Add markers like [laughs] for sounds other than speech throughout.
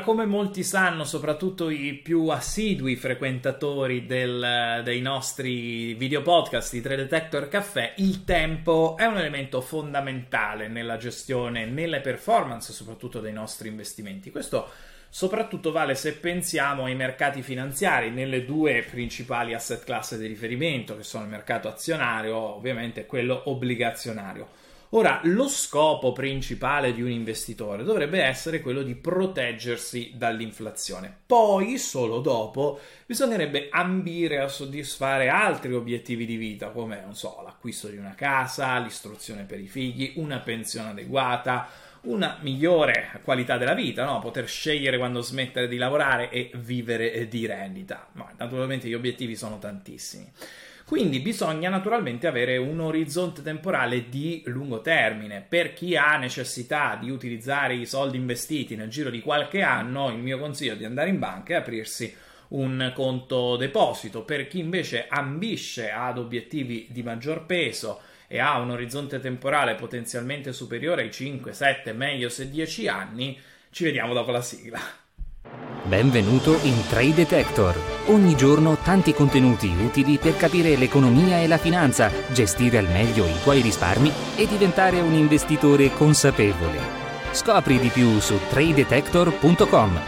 Come molti sanno, soprattutto i più assidui frequentatori del, dei nostri video podcast di Trade Detector Caffè, il tempo è un elemento fondamentale nella gestione, nelle performance soprattutto dei nostri investimenti. Questo soprattutto vale se pensiamo ai mercati finanziari, nelle due principali asset class di riferimento, che sono il mercato azionario, ovviamente quello obbligazionario. Ora, lo scopo principale di un investitore dovrebbe essere quello di proteggersi dall'inflazione. Poi, solo dopo, bisognerebbe ambire a soddisfare altri obiettivi di vita, come, so, l'acquisto di una casa, l'istruzione per i figli, una pensione adeguata, una migliore qualità della vita, no? poter scegliere quando smettere di lavorare e vivere di rendita. Ma naturalmente gli obiettivi sono tantissimi. Quindi bisogna naturalmente avere un orizzonte temporale di lungo termine. Per chi ha necessità di utilizzare i soldi investiti nel giro di qualche anno, il mio consiglio è di andare in banca e aprirsi un conto deposito. Per chi invece ambisce ad obiettivi di maggior peso e ha un orizzonte temporale potenzialmente superiore ai 5, 7, meglio se 10 anni, ci vediamo dopo la sigla. Benvenuto in Trade Detector. Ogni giorno tanti contenuti utili per capire l'economia e la finanza, gestire al meglio i tuoi risparmi e diventare un investitore consapevole. Scopri di più su tradedetector.com.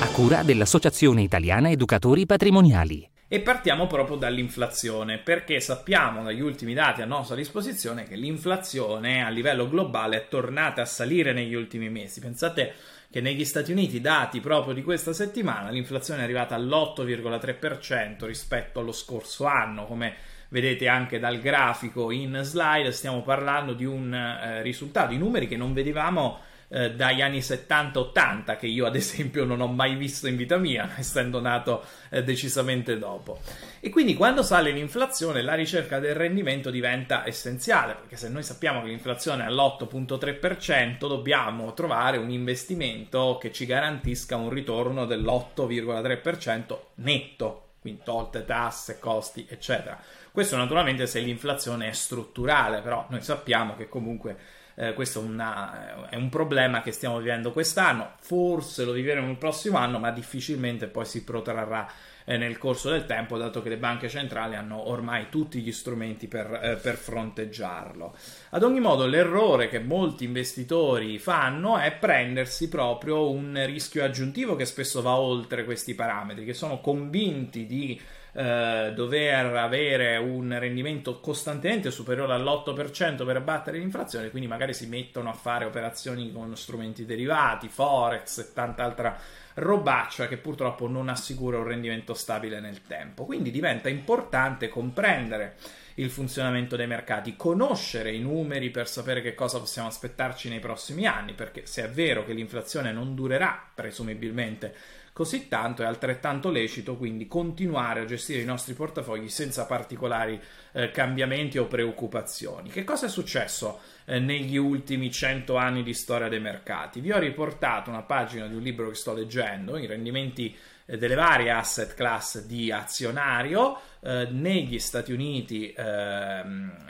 A cura dell'Associazione Italiana Educatori Patrimoniali. E partiamo proprio dall'inflazione, perché sappiamo dagli ultimi dati a nostra disposizione che l'inflazione a livello globale è tornata a salire negli ultimi mesi. Pensate che negli Stati Uniti, dati proprio di questa settimana, l'inflazione è arrivata all'8,3% rispetto allo scorso anno, come vedete anche dal grafico in slide, stiamo parlando di un eh, risultato, di numeri che non vedevamo eh, dagli anni 70-80 che io ad esempio non ho mai visto in vita mia, [laughs] essendo nato eh, decisamente dopo. E quindi quando sale l'inflazione la ricerca del rendimento diventa essenziale, perché se noi sappiamo che l'inflazione è all'8.3%, dobbiamo trovare un investimento che ci garantisca un ritorno dell'8,3% netto, quindi tolte tasse, costi, eccetera. Questo naturalmente se l'inflazione è strutturale, però noi sappiamo che comunque eh, questo è, una, è, un problema che stiamo vivendo quest'anno, forse lo vivremo il prossimo anno, ma difficilmente poi si protrarrà eh, nel corso del tempo, dato che le banche centrali hanno ormai tutti gli strumenti per, eh, per fronteggiarlo. Ad ogni modo, l'errore che molti investitori fanno è prendersi proprio un rischio aggiuntivo che spesso va oltre questi parametri, che sono convinti di eh, dover avere un rendimento costantemente superiore all'8% per abbattere l'inflazione, quindi magari si mettono a fare operazioni con strumenti derivati, forex e tanta altra robaccia che purtroppo non assicura un rendimento stabile nel tempo. Quindi diventa importante comprendere il funzionamento dei mercati, conoscere i numeri per sapere che cosa possiamo aspettarci nei prossimi anni, perché se è vero che l'inflazione non durerà presumibilmente così tanto è altrettanto lecito quindi continuare a gestire i nostri portafogli senza particolari eh, cambiamenti o preoccupazioni. Che cosa è successo eh, negli ultimi 100 anni di storia dei mercati? Vi ho riportato una pagina di un libro che sto leggendo, i rendimenti delle varie asset class di azionario eh, negli Stati Uniti, eh,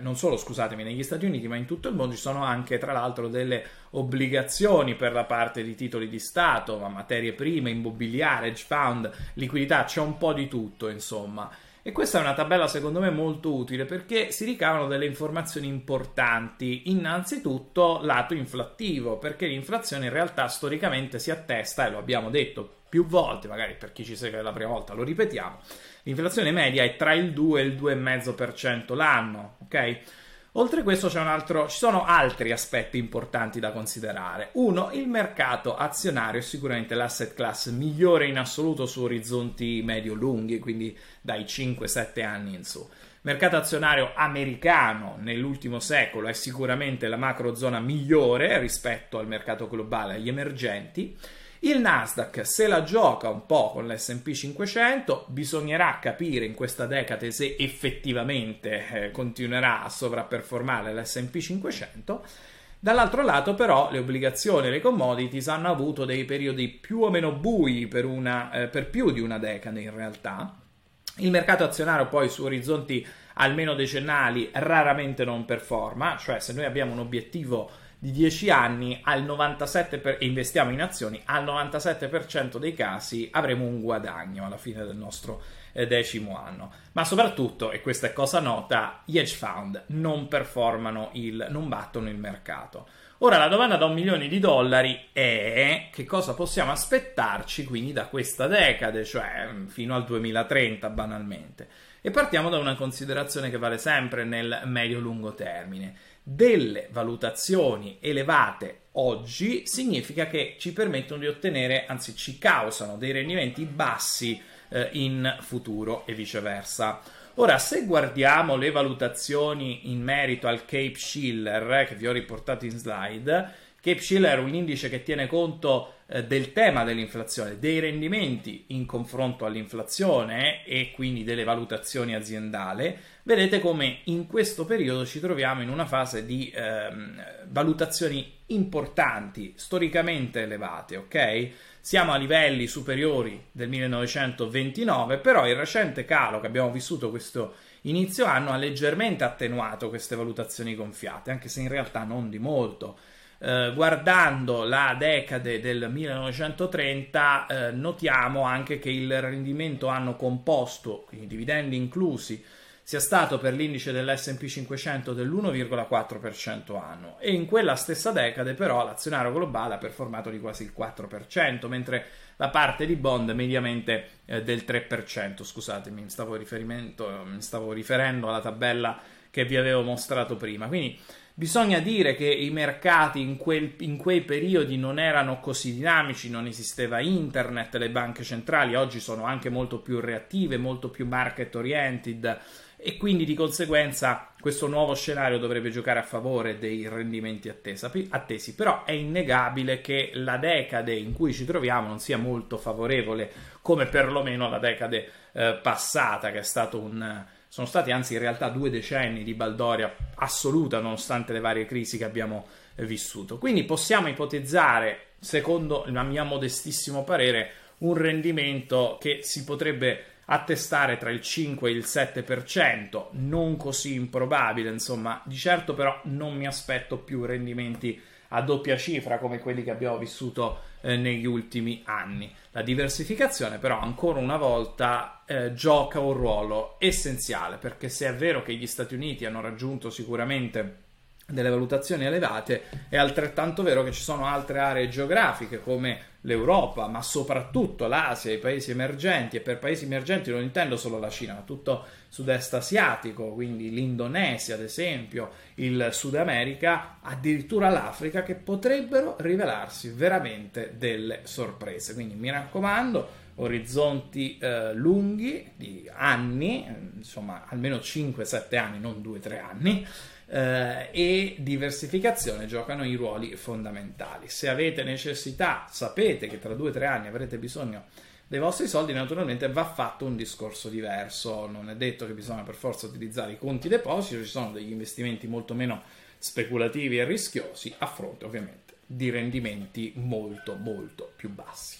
non solo scusatemi, negli Stati Uniti, ma in tutto il mondo ci sono anche tra l'altro delle obbligazioni per la parte di titoli di Stato, ma materie prime, immobiliare, hedge fund, liquidità, c'è un po' di tutto insomma. E questa è una tabella secondo me molto utile perché si ricavano delle informazioni importanti. Innanzitutto lato inflattivo, perché l'inflazione in realtà storicamente si attesta, e lo abbiamo detto più volte, magari per chi ci segue la prima volta lo ripetiamo, l'inflazione media è tra il 2 e il 2,5% l'anno, ok? Oltre a questo altro, ci sono altri aspetti importanti da considerare. Uno, il mercato azionario è sicuramente l'asset class migliore in assoluto su orizzonti medio-lunghi, quindi dai 5-7 anni in su. Mercato azionario americano nell'ultimo secolo è sicuramente la macro zona migliore rispetto al mercato globale, agli emergenti. Il Nasdaq se la gioca un po' con l'SP 500, bisognerà capire in questa decade se effettivamente eh, continuerà a sovrapperformare l'SP 500. Dall'altro lato, però, le obbligazioni e le commodities hanno avuto dei periodi più o meno bui per, una, eh, per più di una decade in realtà. Il mercato azionario poi su orizzonti almeno decennali raramente non performa, cioè se noi abbiamo un obiettivo di 10 anni al 97% per, e investiamo in azioni, al 97% dei casi avremo un guadagno alla fine del nostro eh, decimo anno. Ma soprattutto, e questa è cosa nota, gli hedge fund non performano il, non battono il mercato. Ora la domanda da un milione di dollari è che cosa possiamo aspettarci quindi da questa decade, cioè mm, fino al 2030 banalmente. E partiamo da una considerazione che vale sempre nel medio-lungo termine delle valutazioni elevate oggi significa che ci permettono di ottenere, anzi ci causano dei rendimenti bassi eh, in futuro e viceversa. Ora, se guardiamo le valutazioni in merito al Cape Schiller eh, che vi ho riportato in slide, Cape Schiller è un indice che tiene conto eh, del tema dell'inflazione, dei rendimenti in confronto all'inflazione e quindi delle valutazioni aziendali. Vedete come in questo periodo ci troviamo in una fase di ehm, valutazioni importanti, storicamente elevate, ok? Siamo a livelli superiori del 1929, però il recente calo che abbiamo vissuto questo inizio anno ha leggermente attenuato queste valutazioni gonfiate, anche se in realtà non di molto eh, guardando la decade del 1930 eh, notiamo anche che il rendimento anno composto, quindi dividendi inclusi, sia stato per l'indice dell'SP 500 dell'1,4% anno e in quella stessa decade però l'azionario globale ha performato di quasi il 4%, mentre la parte di bond mediamente eh, del 3%. Scusatemi, mi stavo, mi stavo riferendo alla tabella che vi avevo mostrato prima. Quindi Bisogna dire che i mercati in, quel, in, quei periodi non erano così dinamici, non esisteva internet, le banche centrali oggi sono anche molto più reattive, molto più market oriented e quindi di conseguenza questo nuovo scenario dovrebbe giocare a favore dei rendimenti attesa, attesi, però è innegabile che la decade in cui ci troviamo non sia molto favorevole come perlomeno la decade eh, passata che è stato un sono stati anzi in realtà due decenni di baldoria assoluta nonostante le varie crisi che abbiamo eh, vissuto. Quindi possiamo ipotizzare, secondo il mio modestissimo parere, un rendimento che si potrebbe attestare tra il 5 e il 7%, non così improbabile, insomma, di certo però non mi aspetto più rendimenti a doppia cifra come quelli che abbiamo vissuto eh, negli ultimi anni. La diversificazione però ancora una volta eh, gioca un ruolo essenziale perché se è vero che gli Stati Uniti hanno raggiunto sicuramente delle valutazioni elevate, è altrettanto vero che ci sono altre aree geografiche come l'Europa, ma soprattutto l'Asia, i paesi emergenti, e per paesi emergenti non intendo solo la Cina, ma tutto sud-est asiatico, quindi l'Indonesia ad esempio, il Sud America, addirittura l'Africa, che potrebbero rivelarsi veramente delle sorprese. Quindi mi raccomando, orizzonti eh, lunghi di anni, insomma almeno 5-7 anni, non 2-3 anni, eh, e diversificazione giocano i ruoli fondamentali. Se avete necessità, sapete che tra 2-3 anni avrete bisogno dei vostri soldi, naturalmente va fatto un discorso diverso. Non è detto che bisogna per forza utilizzare i conti deposito, ci sono degli investimenti molto meno speculativi e rischiosi a fronte ovviamente di rendimenti molto molto più bassi.